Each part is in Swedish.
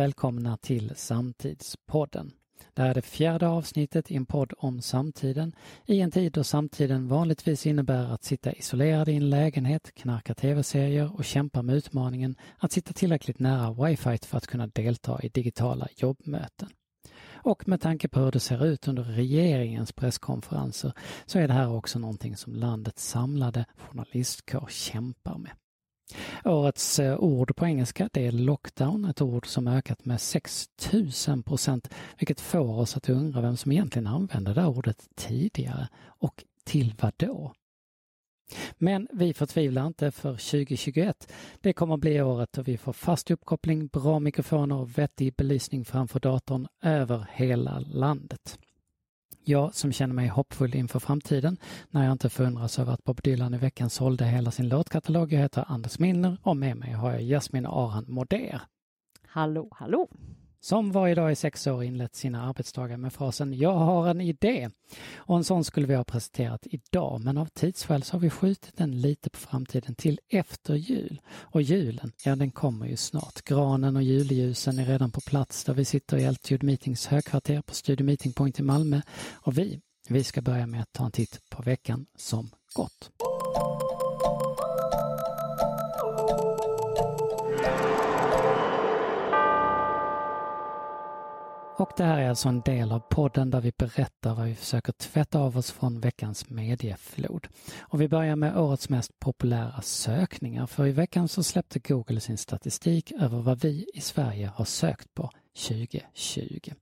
välkomna till Samtidspodden. Det här är det fjärde avsnittet i en podd om samtiden i en tid då samtiden vanligtvis innebär att sitta isolerad i en lägenhet, knarka tv-serier och kämpa med utmaningen att sitta tillräckligt nära wifi för att kunna delta i digitala jobbmöten. Och med tanke på hur det ser ut under regeringens presskonferenser så är det här också någonting som landets samlade journalistkår kämpar med. Årets eh, ord på engelska det är lockdown, ett ord som ökat med 6000 procent, vilket får oss att undra vem som egentligen använde det ordet tidigare och till vad då? Men vi förtvivlar inte för 2021. Det kommer att bli året då vi får fast uppkoppling, bra mikrofoner och vettig belysning framför datorn över hela landet. Jag som känner mig hoppfull inför framtiden när jag inte förundras över att Bob Dylan i veckan sålde hela sin låtkatalog. Jag heter Anders Milner och med mig har jag Jasmin Aran Moder. Hallå, hallå! Som varje dag i sex år inlett sina arbetsdagar med frasen ”Jag har en idé”. Och en sån skulle vi ha presenterat idag, men av tidsskäl så har vi skjutit den lite på framtiden till efter jul. Och julen, ja den kommer ju snart. Granen och julljusen är redan på plats där vi sitter i Altitude Meetings högkvarter på Studio Meeting Point i Malmö. Och vi, vi ska börja med att ta en titt på veckan som gått. Och det här är alltså en del av podden där vi berättar vad vi försöker tvätta av oss från veckans medieflod. Och vi börjar med årets mest populära sökningar, för i veckan så släppte Google sin statistik över vad vi i Sverige har sökt på 2020.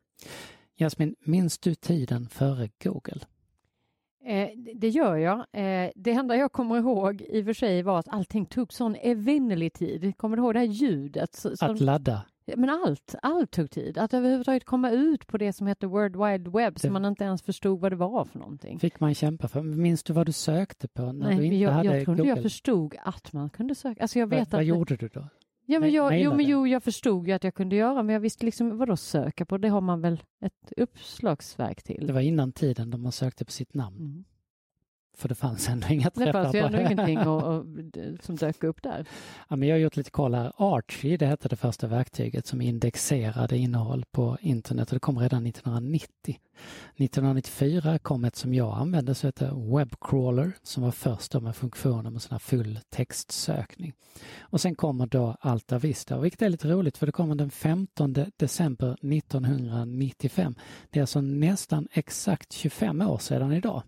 Jasmin, minns du tiden före Google? Eh, det gör jag. Eh, det enda jag kommer ihåg i och för sig var att allting tog sån evinnerlig tid. Kommer du ihåg det här ljudet? Som... Att ladda? Men allt, allt tog tid. Att överhuvudtaget komma ut på det som heter World Wide Web som man inte ens förstod vad det var för någonting. Fick man kämpa för. Minns du vad du sökte på när Nej, du inte jag, hade jag tror inte jag förstod att man kunde söka. Alltså jag vet vad, att vad gjorde du då? Ja, men jag, jo, men jo, jag förstod ju att jag kunde göra, men jag visste liksom vadå söka på? Det har man väl ett uppslagsverk till? Det var innan tiden då man sökte på sitt namn. Mm. För det fanns ändå inga Det träffar fanns ju ändå det. ingenting och, och, som dök upp där. Ja, men jag har gjort lite koll här. Archie, det hette det första verktyget som indexerade innehåll på internet och det kom redan 1990. 1994 kom ett som jag använde som heter Webcrawler som var först med funktioner med sån full textsökning. Och sen kommer då Alta Vista, vilket är lite roligt för det kommer den 15 december 1995. Det är alltså nästan exakt 25 år sedan idag.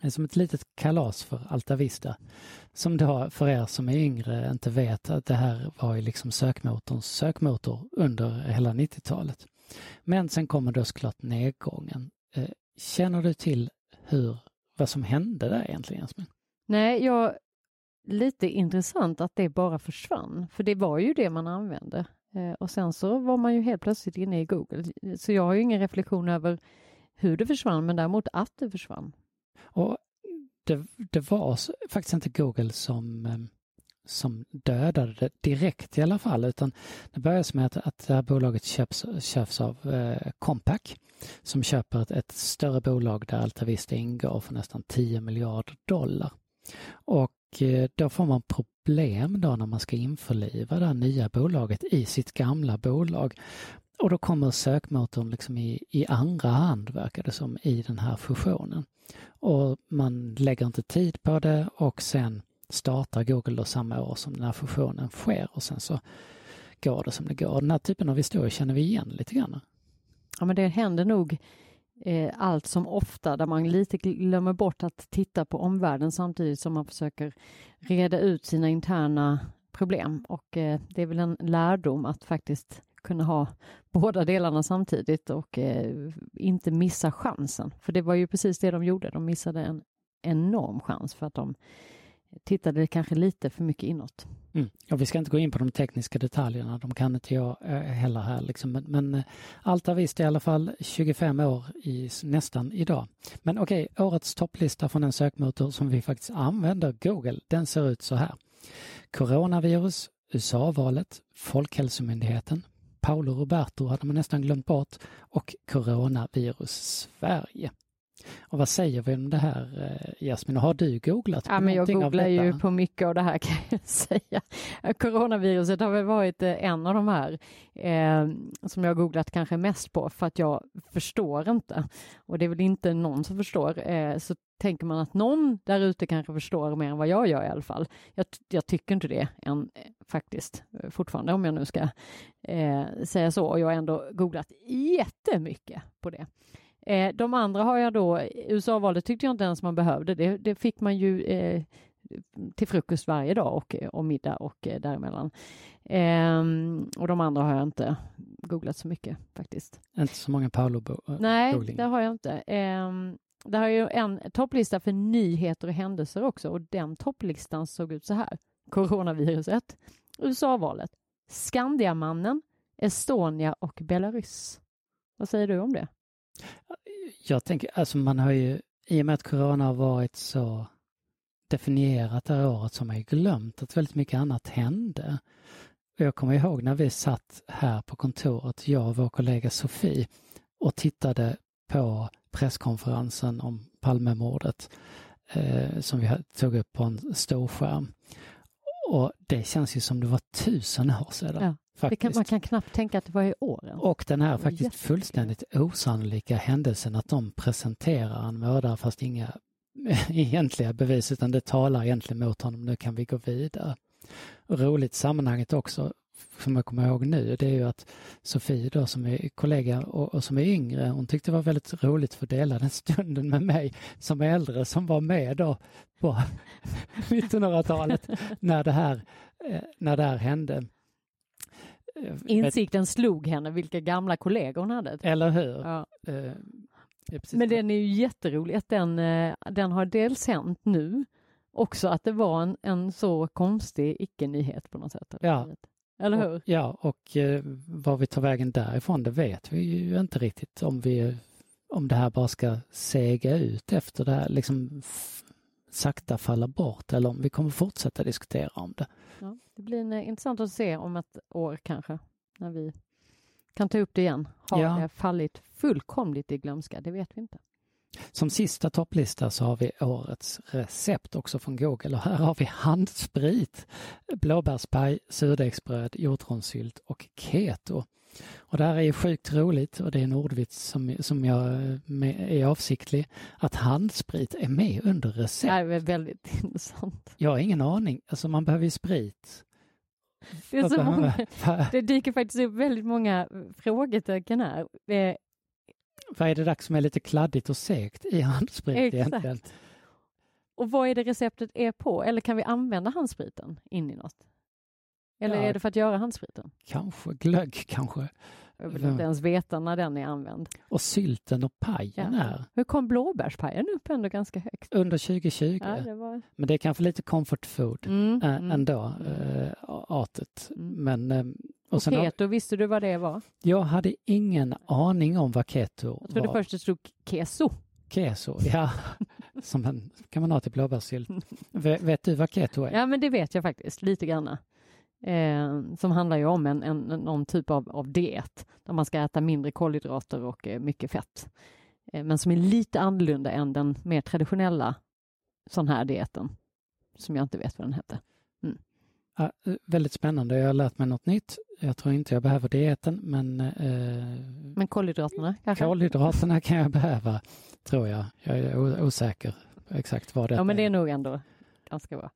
Det är som ett litet kalas för Alta Vista. Som då för er som är yngre inte vet att det här var ju liksom sökmotorns sökmotor under hela 90-talet. Men sen kommer då såklart nedgången. Eh, känner du till hur, vad som hände där egentligen Jasmin? Nej, jag, lite intressant att det bara försvann, för det var ju det man använde. Eh, och sen så var man ju helt plötsligt inne i Google. Så jag har ju ingen reflektion över hur det försvann, men däremot att det försvann. Och det, det var faktiskt inte Google som, ehm, som dödade det direkt i alla fall, utan det började med att, att det här bolaget köps, köps av eh, Compaq som köper ett, ett större bolag där Altavista ingår för nästan 10 miljarder dollar. Och eh, då får man problem då när man ska införliva det här nya bolaget i sitt gamla bolag. Och då kommer sökmotorn liksom i, i andra hand, verkar det som, i den här fusionen. Och man lägger inte tid på det och sen startar Google då samma år som den här fusionen sker och sen så går det som det går. Den här typen av historia känner vi igen lite grann. Ja, men det händer nog eh, allt som ofta där man lite glömmer bort att titta på omvärlden samtidigt som man försöker reda ut sina interna problem. Och eh, det är väl en lärdom att faktiskt kunna ha båda delarna samtidigt och eh, inte missa chansen. För det var ju precis det de gjorde. De missade en enorm chans för att de tittade kanske lite för mycket inåt. Mm. Och vi ska inte gå in på de tekniska detaljerna, de kan inte jag eh, heller här. Liksom. Men, men eh, Alta Vista i alla fall 25 år i, nästan idag. Men okej, årets topplista från en sökmotor som vi faktiskt använder, Google, den ser ut så här. Coronavirus, USA-valet, Folkhälsomyndigheten, Paolo Roberto hade man nästan glömt bort och coronavirus Sverige. Och vad säger vi om det här eh, Jasmin? Har du googlat på Ja, men jag googlar ju på mycket av det här kan jag säga. Coronaviruset har väl varit eh, en av de här eh, som jag har googlat kanske mest på för att jag förstår inte. Och det är väl inte någon som förstår. Eh, så tänker man att någon där ute kanske förstår mer än vad jag gör i alla fall. Jag, jag tycker inte det än eh, faktiskt fortfarande om jag nu ska eh, säga så. Och jag har ändå googlat jättemycket på det. Eh, de andra har jag då, USA-valet tyckte jag inte ens man behövde. Det, det fick man ju eh, till frukost varje dag och, och middag och eh, däremellan. Ehm, och de andra har jag inte googlat så mycket faktiskt. Inte så många paolo bo- Nej, googling. det har jag inte. Um, det har ju en topplista för nyheter och händelser också och den topplistan såg ut så här. Coronaviruset, USA-valet, Skandiamannen, Estonia och Belarus. Vad säger du om det? Jag tänker, alltså man har ju, i och med att corona har varit så definierat det här året så har man ju glömt att väldigt mycket annat hände. Jag kommer ihåg när vi satt här på kontoret, jag och vår kollega Sofie, och tittade på presskonferensen om Palmemordet eh, som vi tog upp på en stor skärm. Och det känns ju som det var tusen år sedan. Ja, kan, man kan knappt tänka att det var i åren. Och den här faktiskt fullständigt osannolika händelsen att de presenterar en mördare fast inga egentliga bevis utan det talar egentligen mot honom. Nu kan vi gå vidare. Roligt sammanhanget också som jag kommer ihåg nu det är ju att Sofie då som är kollega och, och som är yngre hon tyckte det var väldigt roligt för att dela den stunden med mig som är äldre som var med då på 1900-talet när det här, eh, när det här hände. Eh, Insikten slog henne vilka gamla kollegor hon hade. Eller hur? Ja. Eh, Men den är ju jätterolig att den, eh, den har dels hänt nu, också att det var en, en så konstig icke-nyhet på något sätt. Ja. Eller hur? Och, ja, och eh, vad vi tar vägen därifrån det vet vi ju inte riktigt om vi om det här bara ska sega ut efter det här, liksom sakta falla bort eller om vi kommer fortsätta diskutera om det. Ja, det blir en, eh, intressant att se om ett år kanske, när vi kan ta upp det igen. Har Ja. det fallit fullkomligt i glömska? Det vet vi inte. Som sista topplista så har vi årets recept också från Google och här har vi handsprit, blåbärspaj, surdegsbröd, hjortronsylt och keto. Och det här är ju sjukt roligt och det är en ordvits som, som jag med, är avsiktlig, att handsprit är med under recept. Det är väldigt intressant. Jag har ingen aning, alltså man behöver ju sprit. Det, är så många, det dyker faktiskt upp väldigt många eh, frågetecken här. Eh, Vad är det där som är lite kladdigt och segt i handsprit Exakt. egentligen? Och vad är det receptet är på? Eller kan vi använda handspriten in i något? Eller Ja. är det för att göra handspriten? Kanske glögg kanske. Jag vill inte ens veta när den är använd. Och sylten och pajen Ja. är Hur kom blåbärspajen upp ändå ganska högt? under 2020. Ja, det var... Men det är kanske lite comfort food mm, äh, mm. ändå, äh, artet. Mm. Men äh, och Och sen, har- keto, visste du vad det var? jag hade ingen aning om vad keto Jag trodde var. först det stod keso. Keso, ja. Som en, kan man ha till blåbärssylt. vet, du vad keto är? Ja, men det vet jag faktiskt lite grann. Eh, som handlar ju om en, en, någon typ av, av diet där man ska äta mindre kolhydrater och eh, mycket fett. Eh, men som är lite annorlunda än den mer traditionella sån här dieten som jag inte vet vad den hette. Ja, äh, väldigt spännande, jag har lärt mig något nytt. Jag tror inte jag behöver dieten men äh, Men kolhydraterna kanske? kolhydraterna kan jag behöva, tror jag. Jag är osäker på exakt vad det ja, men det är nog ändå ganska bra.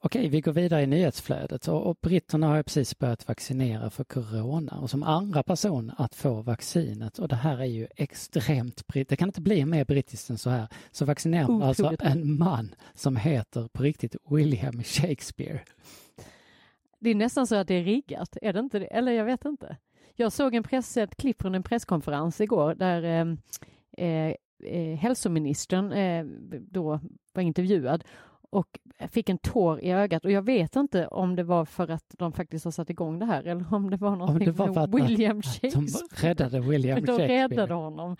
Okej, vi går vidare i nyhetsflödet och, och britterna har ju precis börjat vaccinera för corona och som andra person att få vaccinet och det här är ju extremt britt. Det kan inte bli mer brittiskt än så här. Så vaccinerar man alltså en man som heter på riktigt William Shakespeare. Det är nästan så att det är riggat, är det inte det? Eller jag vet inte. Jag såg en press, ett klipp från en presskonferens igår där eh, eh, eh, hälsoministern eh, då var intervjuad och fick en tår i ögat och jag vet inte om det var för att de faktiskt har satt igång det här eller om det var någonting det var med för att- William De Shakespeare. räddade William de Shakespeare. räddade honom.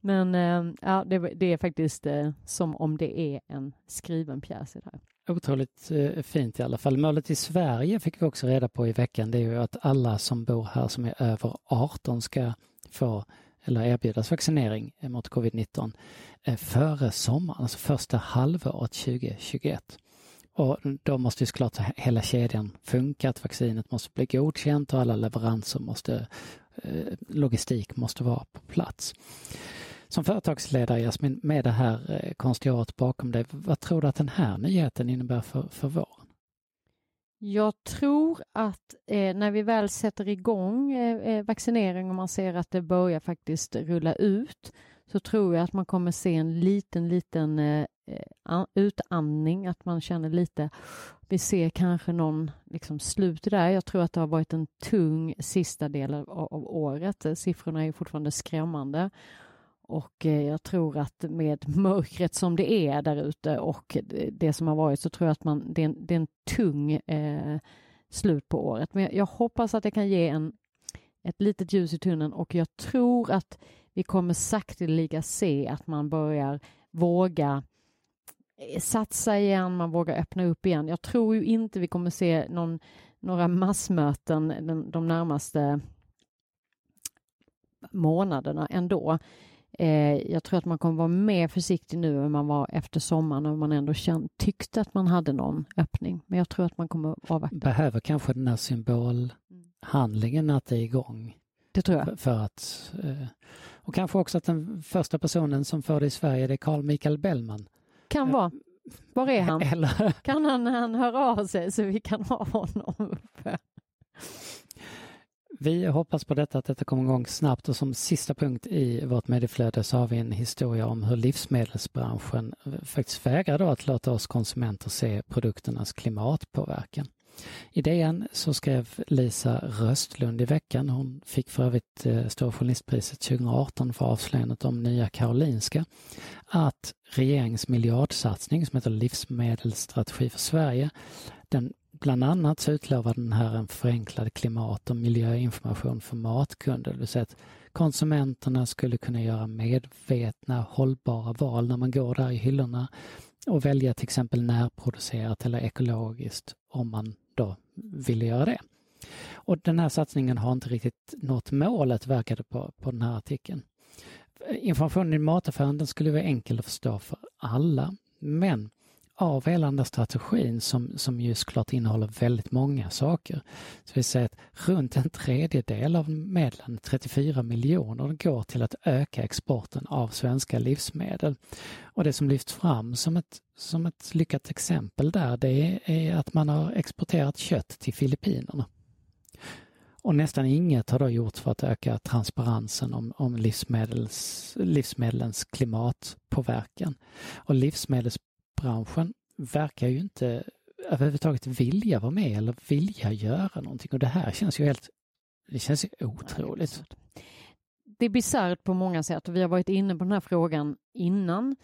Men eh, ja, det, det är faktiskt eh, som om det är en skriven pjäs i det här. Otroligt eh, fint i alla fall. Målet i Sverige fick vi också reda på i veckan. Det är ju att alla som bor här som är över 18 ska få eller erbjudas vaccinering mot covid-19 Eh, före sommaren, alltså första halvåret 2021. Och då måste ju såklart hela kedjan funka, att vaccinet måste bli godkänt och alla leveranser måste, eh, logistik måste vara på plats. Som företagsledare Jasmin, med det här eh, konstiga året bakom dig, vad tror du att den här nyheten innebär för, för våren? Jag tror att eh, när vi väl sätter igång eh, vaccinering och man ser att det börjar faktiskt rulla ut så tror jag att man kommer se en liten, liten eh, eh utandning, att man känner lite, vi ser kanske någon liksom, slut där. Jag tror att det har varit en tung sista del av, av året. Siffrorna är fortfarande skrämmande och eh, jag tror att med mörkret som det är där ute och det som har varit så tror jag att man, det, är en, det är en tung eh, slut på året. Men jag, hoppas att det kan ge en, ett litet ljus i tunneln och jag tror att vi kommer sakteliga se att man börjar våga eh, satsa igen, man vågar öppna upp igen. Jag tror ju inte vi kommer se någon, några massmöten de, de närmaste månaderna ändå. Eh, jag tror att man kommer vara mer försiktig nu än man var efter sommaren när man ändå känd, tyckte att man hade någon öppning. Men jag tror att man kommer avvakta. Behöver kanske den här symbolhandlingen att det är igång. Det tror jag. För, för att, eh, och kanske också att den första personen som får det i Sverige det är Carl Michael Bellman. Kan vara. Var är han? Eller... Kan han, han höra av sig så vi kan ha honom uppe? Vi hoppas på detta, att detta kommer igång snabbt och som sista punkt i vårt medieflöde så har vi en historia om hur livsmedelsbranschen faktiskt vägrar då att låta oss konsumenter se produkternas klimatpåverkan. I DN så skrev Lisa Röstlund i veckan, hon fick för övrigt eh, Stora Journalistpriset 2018 för avslöjandet om Nya Karolinska, att regeringens miljardsatsning som heter Livsmedelsstrategi för Sverige, den Bland annat så utlovar den här en förenklad klimat och miljöinformation för matkunder. Det vill säga att konsumenterna skulle kunna göra medvetna, hållbara val när man går där i hyllorna och välja till exempel närproducerat eller ekologiskt om man då ville göra det. Och den här satsningen har inte riktigt nått målet, verkade på, på den här artikeln. Informationen i mataffären den skulle vara enkel att förstå för alla, men av hela den där strategin som, som ju såklart innehåller väldigt många saker. Så vi säger att runt en tredjedel av medlen, 34 miljoner, går till att öka exporten av svenska livsmedel. Och det som lyfts fram som ett, som ett lyckat exempel där, det är att man har exporterat kött till Filippinerna. Och nästan inget har då gjorts för att öka transparensen om, om livsmedels, livsmedlens klimatpåverkan. Och livsmedels branschen verkar ju inte överhuvudtaget vilja vara med eller vilja göra någonting och det här känns ju helt, det känns ju otroligt. Det är bisarrt på många sätt och vi har varit inne på den här frågan innan.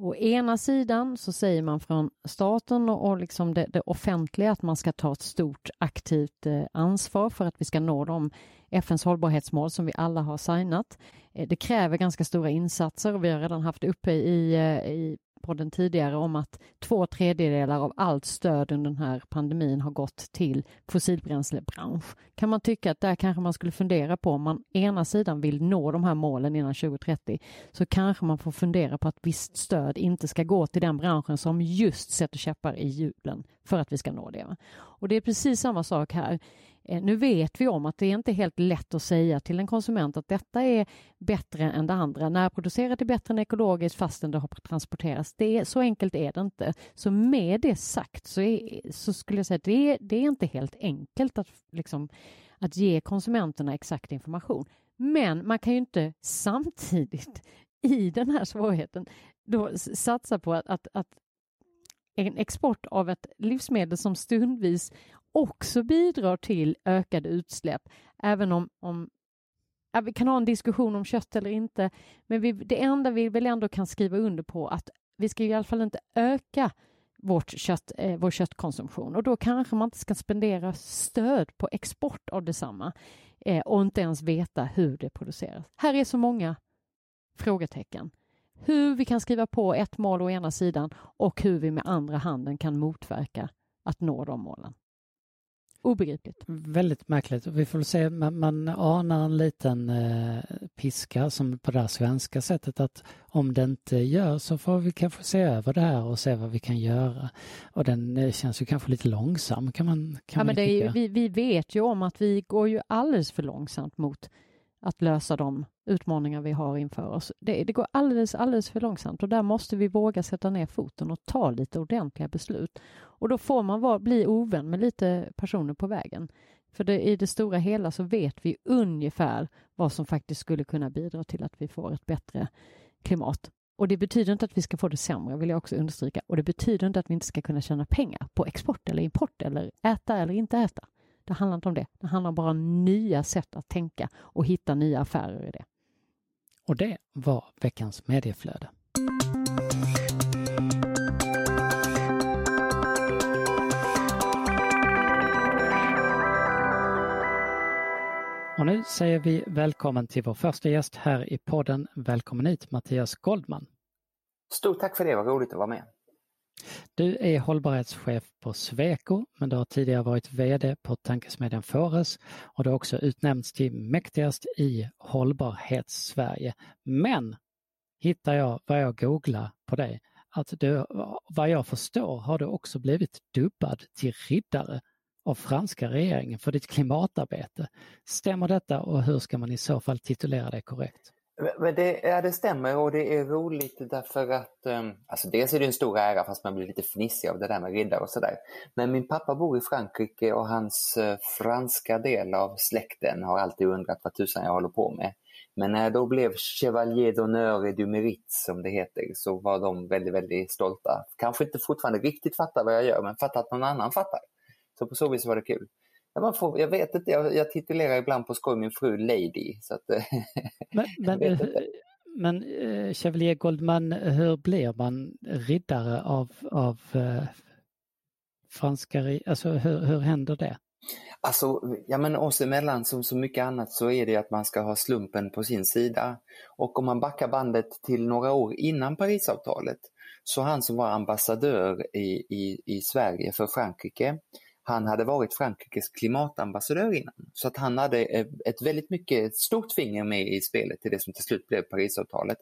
Å ena sidan så säger man från staten och, liksom det, det, offentliga att man ska ta ett stort aktivt eh, ansvar för att vi ska nå de FNs hållbarhetsmål som vi alla har signat. Eh, det kräver ganska stora insatser och vi har redan haft uppe i, eh, i podden tidigare om att två tredjedelar av allt stöd under den här pandemin har gått till fossilbränslebransch. Kan man tycka att där kanske man skulle fundera på om man ena sidan vill nå de här målen innan 2030 så kanske man får fundera på att visst stöd inte ska gå till den branschen som just sätter käppar i hjulen för att vi ska nå det. Och det är precis samma sak här. Eh, nu vet vi om att det är inte helt lätt att säga till en konsument att detta är bättre än det andra. Närproducerat är bättre än ekologiskt fastän det har transporterats. Det är, så enkelt är det inte. Så med det sagt så, är, så skulle jag säga att det är, det är inte helt enkelt att, liksom, att ge konsumenterna exakt information. Men man kan ju inte samtidigt i den här svårigheten då satsa på att, att, att en export av ett livsmedel som stundvis också bidrar till ökade utsläpp. Även om, om ja, vi kan ha en diskussion om kött eller inte, men vi, det enda vi väl ändå kan skriva under på att vi ska i alla fall inte öka vårt kött, eh, vår köttkonsumtion och då kanske man inte ska spendera stöd på export av detsamma eh, och inte ens veta hur det produceras. Här är så många frågetecken. Hur vi kan skriva på ett mål å ena sidan och hur vi med andra handen kan motverka att nå de målen. Obegripligt. Väldigt märkligt. Vi får se, man, man anar en liten eh, piska som på det här svenska sättet att om det inte gör så får vi kanske se över det här och se vad vi kan göra. Och den eh, känns ju kanske lite långsam kan man kan ja, man men det är, vi, vi vet ju om att vi går ju alldeles för långsamt mot att lösa de utmaningar vi har inför oss. Det, det går alldeles, alldeles för långsamt och där måste vi våga sätta ner foten och ta lite ordentliga beslut. Och då får man var, bli ovän med lite personer på vägen. För det, i det stora hela så vet vi ungefär vad som faktiskt skulle kunna bidra till att vi får ett bättre klimat. Och det betyder inte att vi ska få det sämre, vill jag också understryka. Och det betyder inte att vi inte ska kunna tjäna pengar på export eller import eller äta eller inte äta. Det handlar inte om det. Det handlar bara om nya sätt att tänka och hitta nya affärer i det. Och det var veckans medieflöde. Och nu säger vi välkommen till vår första gäst här i podden. Välkommen hit Mattias Goldman. Stort tack för det, vad roligt att vara med. Du är hållbarhetschef på Sweco, men du har tidigare varit VD på tankesmedjan Fores och du har också utnämnts till mäktigast i hållbarhetssverige. Men hittar jag vad jag googlar på dig att du, vad jag förstår har du också blivit dubbad till riddare av franska regeringen för ditt klimatarbete. Stämmer detta och hur ska man i så fall titulera det korrekt? Men det, ja, det stämmer och det är roligt därför att um, alltså dels är det en stor ära fast man blir lite fnissig av det där med riddare och sådär. Men min pappa bor i Frankrike och hans uh, franska del av släkten har alltid undrat vad tusan jag håller på med. Men när jag då blev Chevalier d'honneur et du mérite som det heter så var de väldigt, väldigt stolta. Kanske inte fortfarande riktigt fattar vad jag gör men fattar att någon annan fattar. Så på så vis var det kul. Ja, man får, jag vet inte, jag, jag titulerar ibland på skoj min fru Lady. Så att, Men, men, inte. men eh, Chevalier Goldman, hur blir man riddare av, av eh, franska, alltså hur, hur händer det? Alltså, ja men oss emellan som så mycket annat så är det att man ska ha slumpen på sin sida. Och om man backar bandet till några år innan Parisavtalet så han som var ambassadör i, i, i Sverige för Frankrike, han hade varit Frankrikes klimatambassadör innan. Så att han hade eh, ett väldigt mycket stort finger med i spelet till det som till slut blev Parisavtalet.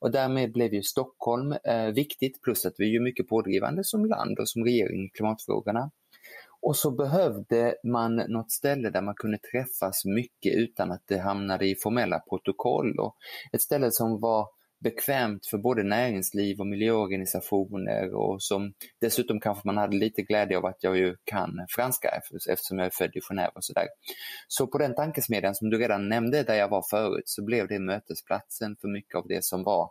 Och därmed blev ju Stockholm eh, viktigt plus att vi är ju mycket pådrivande som land och som regering i klimatfrågorna. Och så behövde man något ställe där man kunde träffas mycket utan att det hamnade i formella protokoll. Och ett ställe som var bekvämt för både näringsliv och miljöorganisationer och som dessutom kanske man hade lite glädje av att jag ju kan franska eftersom jag är född i Genève och sådär. Så på den tankesmedjan som du redan nämnde där jag var förut så blev det mötesplatsen för mycket av det som var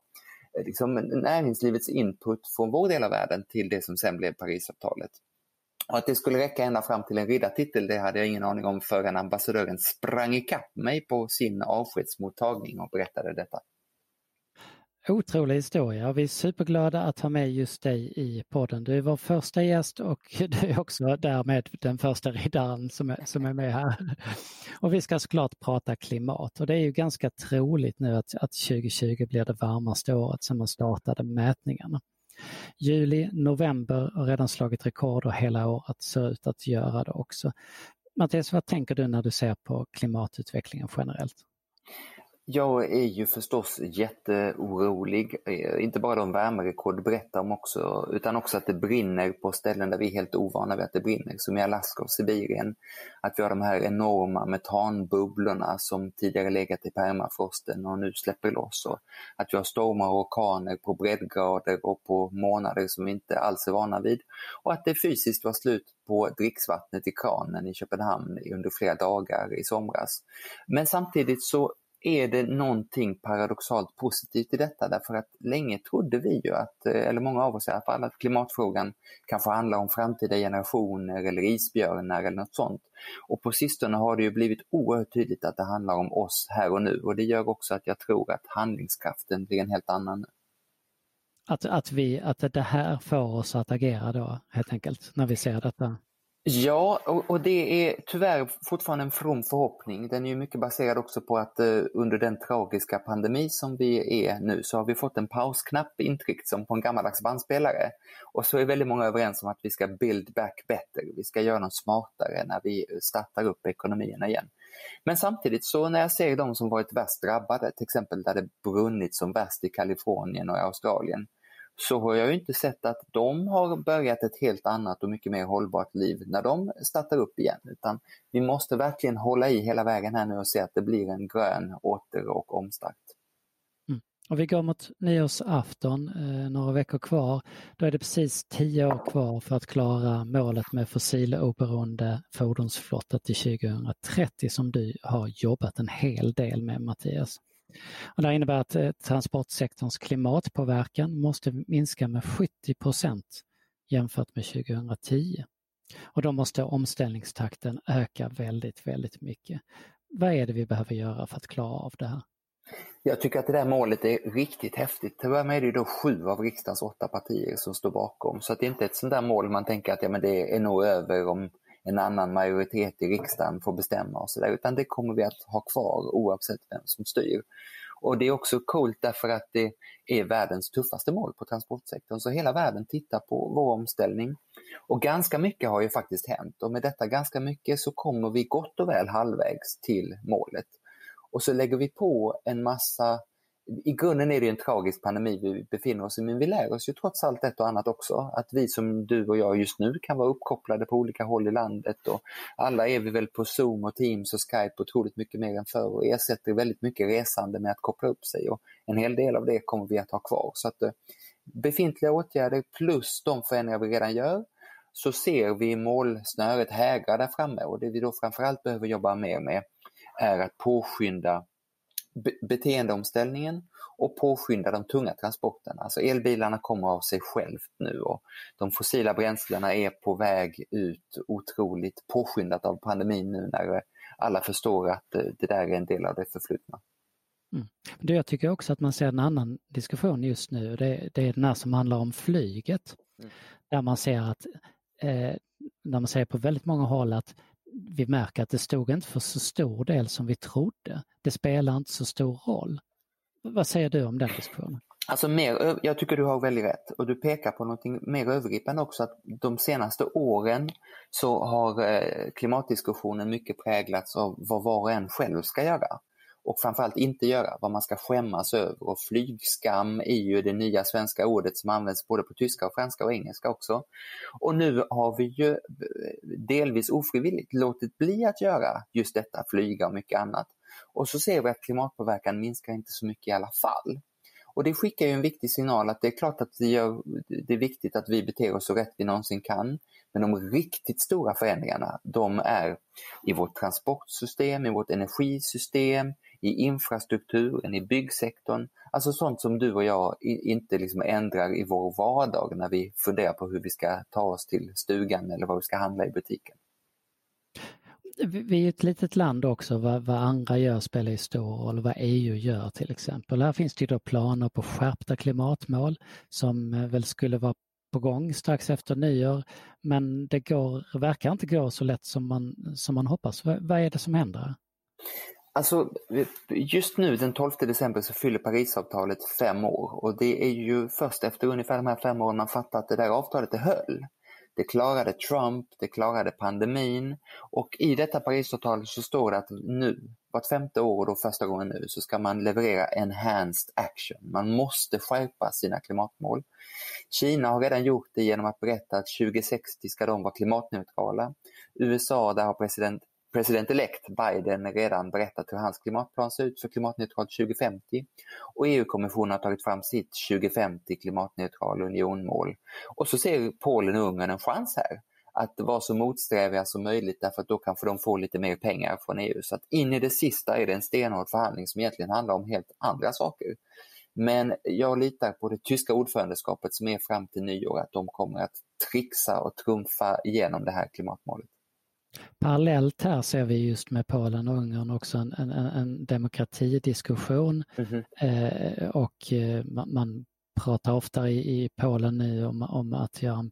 eh, liksom näringslivets input från vår del av världen till det som sen blev Parisavtalet. Och att det skulle räcka ända fram till en riddartitel det hade jag ingen aning om förrän ambassadören sprang ikapp mig på sin avskedsmottagning och berättade detta. Otrolig historia och vi är superglada att ha med just dig i podden. Du är vår första gäst och du är också därmed den första riddaren som är, som är med här. Och vi ska såklart prata klimat och det är ju ganska troligt nu att, att 2020 blir det varmaste året sedan man startade mätningarna. Juli, november har redan slagit rekord och hela året ser ut att göra det också. Mattias, vad tänker du när du ser på klimatutvecklingen generellt? Jag är ju förstås jätteorolig, eh, inte bara de värmerekord berättar om också, utan också att det brinner på ställen där vi är helt ovana vid att det brinner, som i Alaska och Sibirien. Att vi har de här enorma metanbubblorna som tidigare legat i permafrosten och nu släpper loss. Och att vi har stormar och orkaner på breddgrader och på månader som vi inte alls är vana vid. Och att det fysiskt var slut på dricksvattnet i kranen i Köpenhamn under flera dagar i somras. Men samtidigt så är det någonting paradoxalt positivt i detta därför att länge trodde vi ju att, eh, eller många av oss i alla fall, att klimatfrågan kanske handlar om framtida generationer eller isbjörnar eller något sånt. Och på sistone har det ju blivit oerhört tydligt att det handlar om oss här och nu och det gör också att jag tror att handlingskraften blir en helt annan. Att, att, vi, att det här får oss att agera då helt enkelt när vi ser detta? Ja, och, och, det är tyvärr fortfarande en from förhoppning. Den är ju mycket baserad också på att eh, under den tragiska pandemi som vi är nu så har vi fått en pausknapp intryckt som på en gammaldags bandspelare. Och så är väldigt många överens om att vi ska build back better. Vi ska göra något smartare när vi startar upp ekonomierna igen. Men samtidigt så när jag ser de som varit värst drabbade, till exempel där det brunnit som värst i Kalifornien och Australien, så har jag inte sett att de har börjat ett helt annat och mycket mer hållbart liv när de startar upp igen. Utan vi måste verkligen hålla i hela vägen här nu och se att det blir en grön åter och omstart. Mm. Och vi går mot nyårsafton, eh, några veckor kvar. Då är det precis tio år kvar för att klara målet med fossiloberoende fordonsflotta till 2030 som du har jobbat en hel del med Mattias. Och det innebär att eh, transportsektorns klimatpåverkan måste minska med 70 procent jämfört med 2010. Och då måste omställningstakten öka väldigt, väldigt mycket. Vad är det vi behöver göra för att klara av det här? Jag tycker att det där målet är riktigt häftigt. Tyvärr är det då sju av riksdagens åtta partier som står bakom. Så att det är inte ett sånt där mål man tänker att ja, men det är nog över om en annan majoritet i riksdagen får bestämma och sådär, utan det kommer vi att ha kvar oavsett vem som styr. Och det är också coolt därför att det är världens tuffaste mål på transportsektorn. Så hela världen tittar på vår omställning. Och ganska mycket har ju faktiskt hänt och med detta ganska mycket så kommer vi gott och väl halvvägs till målet. Och så lägger vi på en massa i grunden är det en tragisk pandemi vi befinner oss i, men vi lär oss ju trots allt ett och annat också. Att vi som du och jag just nu kan vara uppkopplade på olika håll i landet och alla är vi väl på Zoom och Teams och Skype otroligt mycket mer än förr och ersätter väldigt mycket resande med att koppla upp sig och en hel del av det kommer vi att ha kvar. Så att eh, befintliga åtgärder plus de förändringar vi redan gör så ser vi målsnöret hägra där framme och det vi då framförallt behöver jobba mer med är att påskynda beteendeomställningen och påskynda de tunga transporterna. Alltså elbilarna kommer av sig självt nu och de fossila bränslena är på väg ut otroligt påskyndat av pandemin nu när alla förstår att det där är en del av det förflutna. Mm. Det jag tycker också att man ser en annan diskussion just nu, det, det är den här som handlar om flyget. Mm. Där man ser att eh, där man ser på väldigt många håll att vi märker att det stod inte för så stor del som vi trodde. Det spelar inte så stor roll. Vad säger du om den diskussionen? Alltså mer, jag tycker du har väldigt rätt och du pekar på något mer övergripande också att de senaste åren så har eh, klimatdiskussionen mycket präglats av vad var och en själv ska göra och framförallt inte göra vad man ska skämmas över. Och flygskam är ju det nya svenska ordet som används både på tyska, och franska och engelska också. Och nu har vi ju eh, delvis ofrivilligt låtit bli att göra just detta, flyga och mycket annat. Och så ser vi att klimatpåverkan minskar inte så mycket i alla fall. Och det skickar ju en viktig signal att det är klart att det, gör, det är viktigt att vi beter oss så rätt vi någonsin kan. Men de riktigt stora förändringarna, de är i vårt transportsystem, i vårt energisystem, i infrastrukturen, i byggsektorn. Alltså sånt som du och jag inte liksom ändrar i vår vardag när vi funderar på hur vi ska ta oss till stugan eller vad vi ska handla i butiken. Vi är ett litet land också, vad, vad, andra gör spelar ju stor roll, vad EU gör till exempel. Här finns det då planer på skärpta klimatmål som eh, väl skulle vara på gång strax efter nyår. Men det går, verkar inte gå så lätt som man, som man hoppas. V vad är det som händer? Alltså, just nu den 12 december så fyller Parisavtalet fem år och det är ju först efter ungefär de här fem åren man fattar att det där avtalet det höll. Det klarade Trump, det klarade pandemin och i detta Parisavtal så står det att nu, vart femte år och då första gången nu, så ska man leverera enhanced action. Man måste skärpa sina klimatmål. Kina har redan gjort det genom att berätta att 2060 ska de vara klimatneutrala. USA, där har president president-elect Biden redan berättat hur hans klimatplan ser ut för klimatneutralt 2050 och EU-kommissionen har tagit fram sitt 2050 klimatneutral unionmål. Och så ser Polen och Ungern en chans här att vara så motsträviga som möjligt därför att då kanske de får lite mer pengar från EU. Så att in i det sista är det en stenhård förhandling som egentligen handlar om helt andra saker. Men jag litar på det tyska ordförandeskapet som är fram till nyår att de kommer att trixa och trumfa igenom det här klimatmålet. Parallellt här ser vi just med Polen och Ungern också en, en, en demokratidiskussion mm -hmm. eh, och eh, man, man, pratar ofta i, i Polen nu om, om att göra en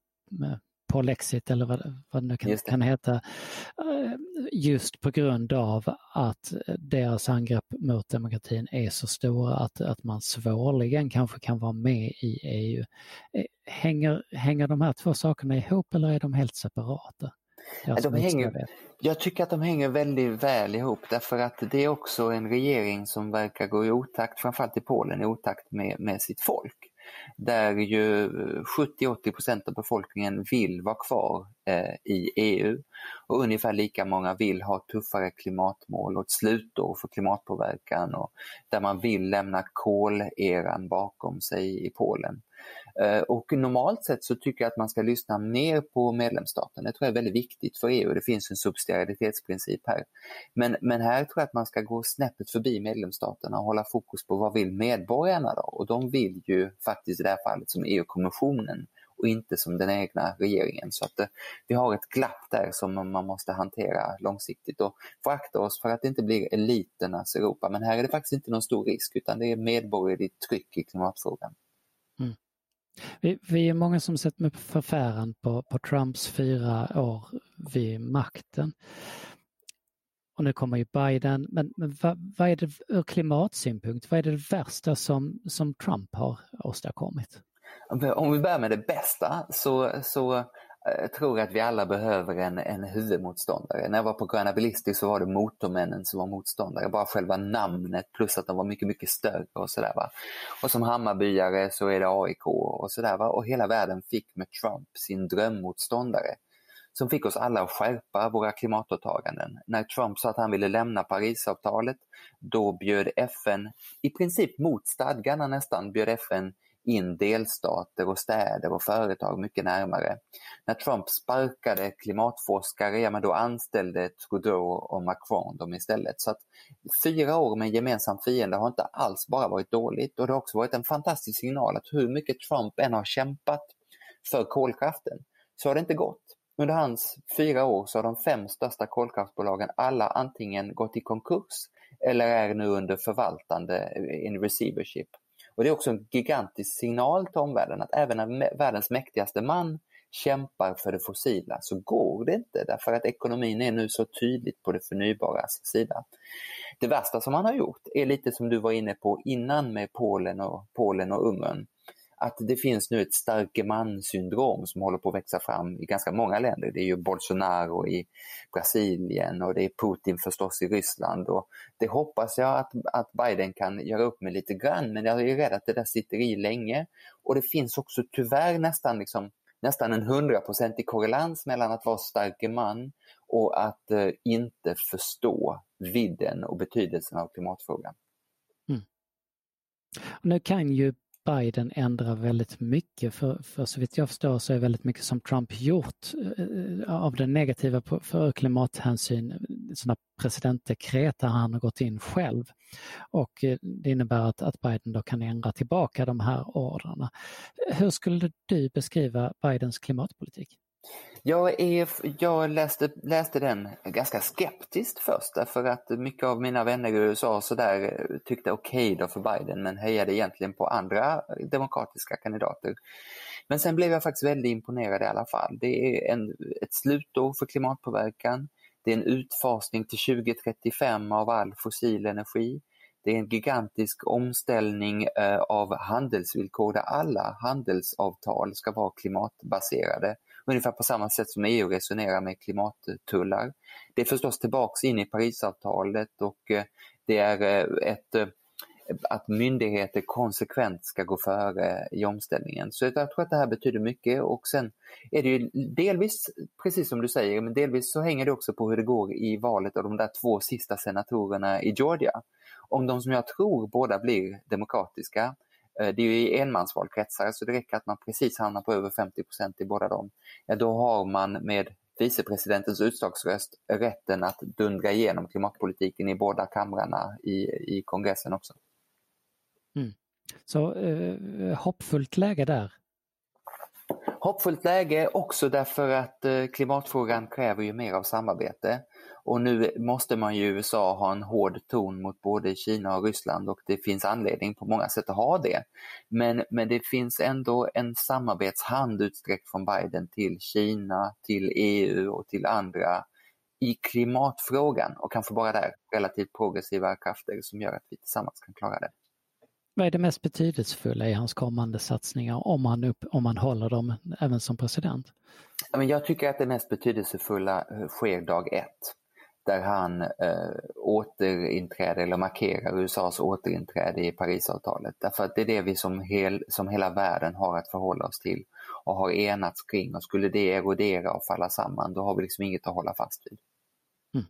Polexit eller vad, vad det nu kan, kan heta. Eh, just på grund av att deras angrepp mot demokratin är så stora att, att man svårligen kanske kan vara med i EU. Eh, hänger, hänger de här två sakerna ihop eller är de helt separata? De hänger, jag tycker att de hänger väldigt väl ihop därför att det är också en regering som verkar gå i otakt, framförallt i Polen, i otakt med, med sitt folk. Där ju 70-80 procent av befolkningen vill vara kvar eh, i EU och ungefär lika många vill ha tuffare klimatmål och ett slutår för klimatpåverkan och där man vill lämna koleran bakom sig i Polen. Eh, och normalt sett så tycker jag att man ska lyssna mer på medlemsstaterna. Det tror jag är väldigt viktigt för EU. Det finns en subsidiaritetsprincip här. Men, men här tror jag att man ska gå snäppet förbi medlemsstaterna och hålla fokus på vad vill medborgarna då? Och de vill ju faktiskt i det här fallet som EU-kommissionen och inte som den egna regeringen. Så att eh, vi har ett glapp där som man måste hantera långsiktigt och få akta oss för att det inte blir eliternas Europa. Men här är det faktiskt inte någon stor risk utan det är medborgerligt tryck i klimatfrågan. Vi, vi, är många som sett med förfäran på, på Trumps fyra år vid makten. Och nu kommer ju Biden, men, men vad, vad, är det ur klimatsynpunkt, vad är det värsta som, som Trump har åstadkommit? Om vi börjar med det bästa så, så jag tror att vi alla behöver en, en huvudmotståndare. När jag var på Gröna Bilister så var det Motormännen som var motståndare. Bara själva namnet plus att de var mycket, mycket större och sådär. Och som Hammarbyare så är det AIK och sådär. Och hela världen fick med Trump sin drömmotståndare som fick oss alla att skärpa våra klimatåtaganden. När Trump sa att han ville lämna Parisavtalet, då bjöd FN, i princip mot stadgarna nästan, bjöd FN in delstater och städer och företag mycket närmare. När Trump sparkade klimatforskare, ja men då anställde Trudeau och Macron dem istället. Så att fyra år med en gemensam fiende har inte alls bara varit dåligt och det har också varit en fantastisk signal att hur mycket Trump än har kämpat för kolkraften så har det inte gått. Under hans fyra år så har de fem största kolkraftbolagen alla antingen gått i konkurs eller är nu under förvaltande eh, in receivership. Och Det är också en gigantisk signal till omvärlden att även när världens mäktigaste man kämpar för det fossila så går det inte därför att ekonomin är nu så tydligt på det förnybara sida. Det värsta som man har gjort är lite som du var inne på innan med Polen och, Polen och Ungern att det finns nu ett starke man-syndrom som håller på att växa fram i ganska många länder. Det är ju Bolsonaro i Brasilien och det är Putin förstås i Ryssland. Och det hoppas jag att, att Biden kan göra upp med lite grann men jag är rädd att det där sitter i länge. Och det finns också tyvärr nästan, liksom, nästan en hundraprocentig korrelans mellan att vara starke man och att eh, inte förstå vidden och betydelsen av klimatfrågan. Mm. Nu kan ju Biden ändrar väldigt mycket. För, för så vitt jag förstår så är väldigt mycket som Trump gjort eh, eh, av det negativa för klimathänsyn sådana presidentdekret där han har gått in själv. Och eh, det innebär att, att Biden då kan ändra tillbaka de här ordrarna. Hur skulle du beskriva Bidens klimatpolitik? Jag, är, jag läste, läste den ganska skeptiskt först därför att mycket av mina vänner i USA så där eh, tyckte okej okay då för Biden men hejade egentligen på andra eh, demokratiska kandidater. Men sen blev jag faktiskt väldigt imponerad i alla fall. Det är en, ett slutår för klimatpåverkan. Det är en utfasning till 2035 av all fossil energi. Det är en gigantisk omställning eh, av handelsvillkor där alla handelsavtal ska vara klimatbaserade ungefär på samma sätt som EU resonerar med klimattullar. Det är förstås tillbaks in i Parisavtalet och eh, det är eh, ett eh, att myndigheter konsekvent ska gå före i omställningen. Så jag tror att det här betyder mycket och sen är det ju delvis, precis som du säger, men delvis så hänger det också på hur det går i valet av de där två sista senatorerna i Georgia. Om de som jag tror båda blir demokratiska det är ju enmansvalkretsar så det räcker att man precis hamnar på över 50% i båda dem. Då har man med vicepresidentens utslagsröst rätten att dundra igenom klimatpolitiken i båda kamrarna i, i kongressen också. Mm. Så eh, hoppfullt läge där? Hoppfullt läge också därför att eh, klimatfrågan kräver ju mer av samarbete. Och nu måste man ju i USA ha en hård ton mot både Kina och Ryssland och det finns anledning på många sätt att ha det. Men, men det finns ändå en samarbetshand utsträckt från Biden till Kina, till EU och till andra i klimatfrågan och kanske bara där relativt progressiva krafter som gör att vi tillsammans kan klara det. Vad är det mest betydelsefulla i hans kommande satsningar om han, upp, om han håller dem även som president? Jag tycker att det mest betydelsefulla eh, sker dag ett där han eh, återinträder eller markerar USAs återinträde i Parisavtalet. Därför att det är det vi som, hel, som hela världen har att förhålla oss till och har enats kring och skulle det erodera och falla samman då har vi liksom inget att hålla fast vid. Mm.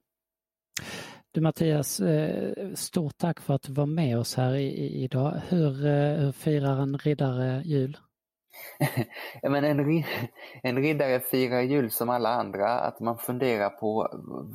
Du Mattias, eh, stort tack för att du var med oss här idag. Hur, eh, hur firar en riddare jul? Men en, en riddare firar jul som alla andra, att man funderar på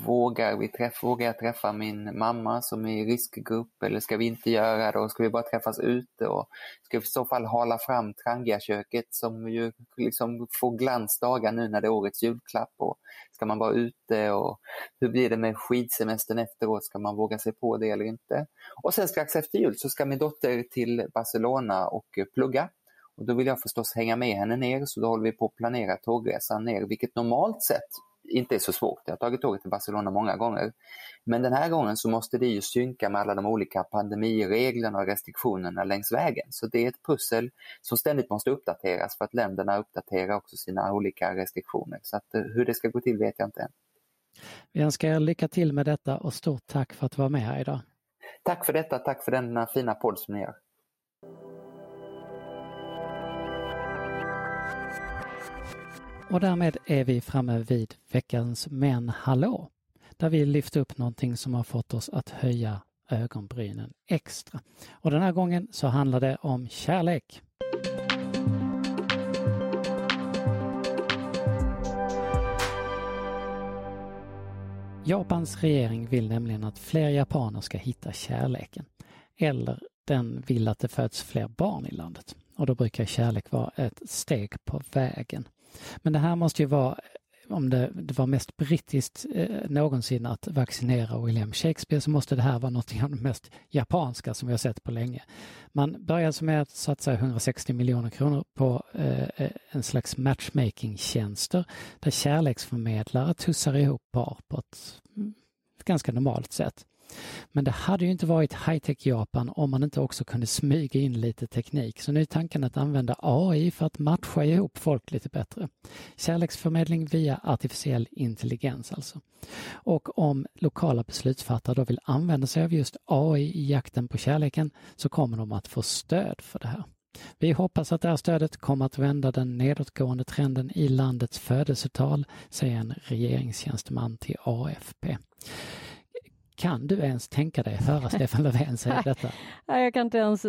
vågar, vi träff, vågar jag träffa min mamma som är i riskgrupp? Eller ska vi inte göra det? Och ska vi bara träffas ute? Och ska vi i så fall hala fram Trangiaköket som ju liksom får glansdagar nu när det är årets julklapp? Och ska man vara ute? Och hur blir det med skidsemestern efteråt, ska man våga sig på det eller inte? Och sen strax efter jul så ska min dotter till Barcelona och plugga och då vill jag förstås hänga med henne ner så då håller vi på att planera tågresan ner, vilket normalt sett inte är så svårt. Jag har tagit tåget till Barcelona många gånger. Men den här gången så måste det ju synka med alla de olika pandemireglerna och restriktionerna längs vägen. Så det är ett pussel som ständigt måste uppdateras för att länderna uppdaterar också sina olika restriktioner. Så att eh, hur det ska gå till vet jag inte än. Vi önskar er lycka till med detta och stort tack för att du var med här idag. Tack för detta, tack för denna fina podd som ni gör. Och därmed är vi framme vid veckans Men hallå! Där vi lyfter upp någonting som har fått oss att höja ögonbrynen extra. Och den här gången så handlar det om kärlek. Japans regering vill nämligen att fler japaner ska hitta kärleken. Eller den vill att det föds fler barn i landet. Och då brukar kärlek vara ett steg på vägen. Men det här måste ju vara om det, det var mest brittiskt eh, någonsin att vaccinera William Shakespeare så måste det här vara något av det mest japanska som vi har sett på länge. Man började alltså med att satsa 160 miljoner kronor på eh, eh, en slags matchmaking-tjänster där kärleksförmedlare tussar ihop par på ett, ett ganska normalt sätt. Men det hade ju inte varit high-tech Japan om man inte också kunde smyga in lite teknik. Så nu är tanken att använda AI för att matcha ihop folk lite bättre. Kärleksförmedling via artificiell intelligens alltså. Och om lokala beslutsfattare då vill använda sig av just AI i jakten på kärleken så kommer de att få stöd för det här. Vi hoppas att det här stödet kommer att vända den nedåtgående trenden i landets födelsetal, säger en regeringstjänsteman till AFP. Kan du ens tänka dig höra Stefan Löfven säga detta? Nej, jag kan inte ens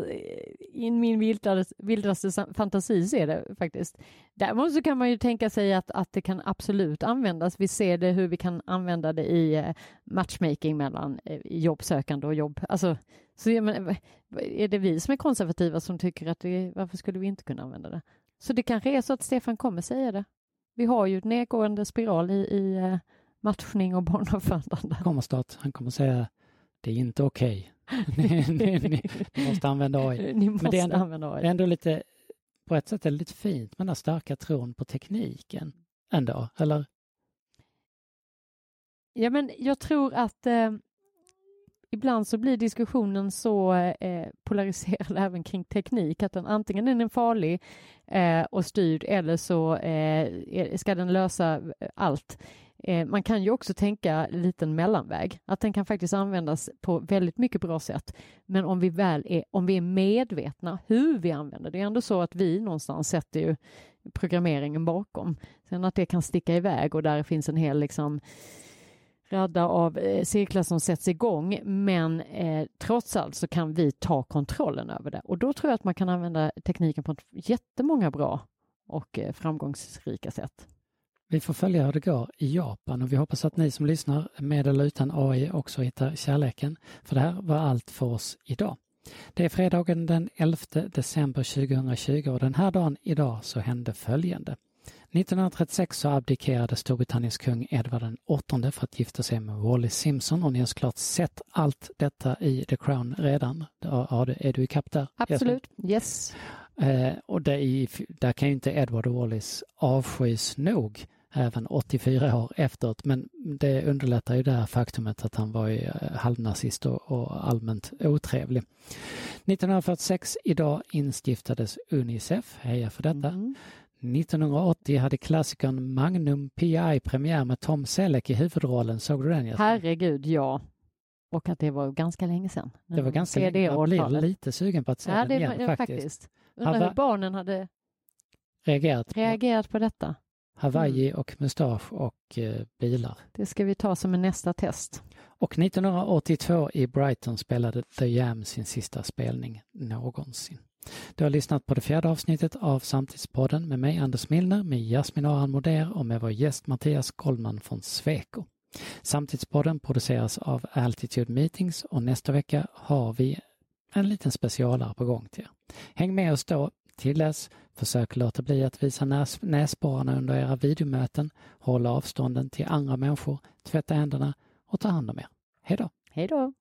i min vildaste, vildaste fantasi se det faktiskt. Däremot så kan man ju tänka sig att, att det kan absolut användas. Vi ser det hur vi kan använda det i eh, matchmaking mellan eh, jobbsökande och jobb. Alltså, så är det vi som är konservativa som tycker att det, varför skulle vi inte kunna använda det? Så det kanske är så att Stefan kommer säga det. Vi har ju ett nedgående spiral i, i eh, matchning och barnavördande. Kommer snart. Han kommer säga det är inte okej. Okay. ni, ni, ni, måste använda AI. Ni måste Men det är ändå, använda AI. Ändå lite, på ett sätt är det lite fint med den här starka tron på tekniken ändå, eller? Ja, men jag tror att eh, ibland så blir diskussionen så eh, polariserad även kring teknik att den antingen är den farlig eh, och styrd eller så eh, ska den lösa allt. Eh, man kan ju också tänka liten mellanväg, att den kan faktiskt användas på väldigt mycket bra sätt. Men om vi väl är, om vi är medvetna hur vi använder det, är ändå så att vi någonstans sätter ju programmeringen bakom. Sen att det kan sticka iväg och där finns en hel liksom radda av eh, cirklar som sätts igång, men eh, trots allt så kan vi ta kontrollen över det och då tror jag att man kan använda tekniken på jättemånga bra och eh, framgångsrika sätt. Vi får följa hur det går i Japan och vi hoppas att ni som lyssnar med eller utan AI också hittar kärleken. För det här var allt för oss idag. Det är fredagen den 11 december 2020 och den här dagen idag så hände följande. 1936 så abdikerade Storbritanniens kung Edvard VIII för att gifta sig med Wallis Simpson och ni har såklart sett allt detta i The Crown redan. Ja, är du ikapp där? Absolut, yes. Eh, och där, där kan ju inte Edward och Wallis avskys nog även 84 år efteråt. Men det underlättar ju det här faktumet att han var ju eh, halvnazist och, allmänt otrevlig. 1946 idag instiftades Unicef, heja för detta. Mm. 1980 hade klassikern Magnum PI premiär med Tom Selleck i huvudrollen. Såg du den? Herregud, ja. Och att det var ganska länge sedan. Det var ganska länge. Jag blir lite sugen på att se ja, den igen faktiskt. faktiskt. Undrar hur barnen hade reagerat, reagerat på detta. Hawaii mm. och mustasch och eh, bilar. Det ska vi ta som en nästa test. Och 1982 i Brighton spelade The Jam sin sista spelning någonsin. Du har lyssnat på det fjärde avsnittet av Samtidspodden med mig Anders Milner, med Jasmin Aran Moder och med vår gäst Mattias Goldman från Sweco. Samtidspodden produceras av Altitude Meetings och nästa vecka har vi en liten specialare på gång till er. Häng med oss då. Till dess, försök låta bli att visa näs näsborrarna under era videomöten, håll avstånden till andra människor, tvätta händerna och ta hand om er. Hej då! Hej då!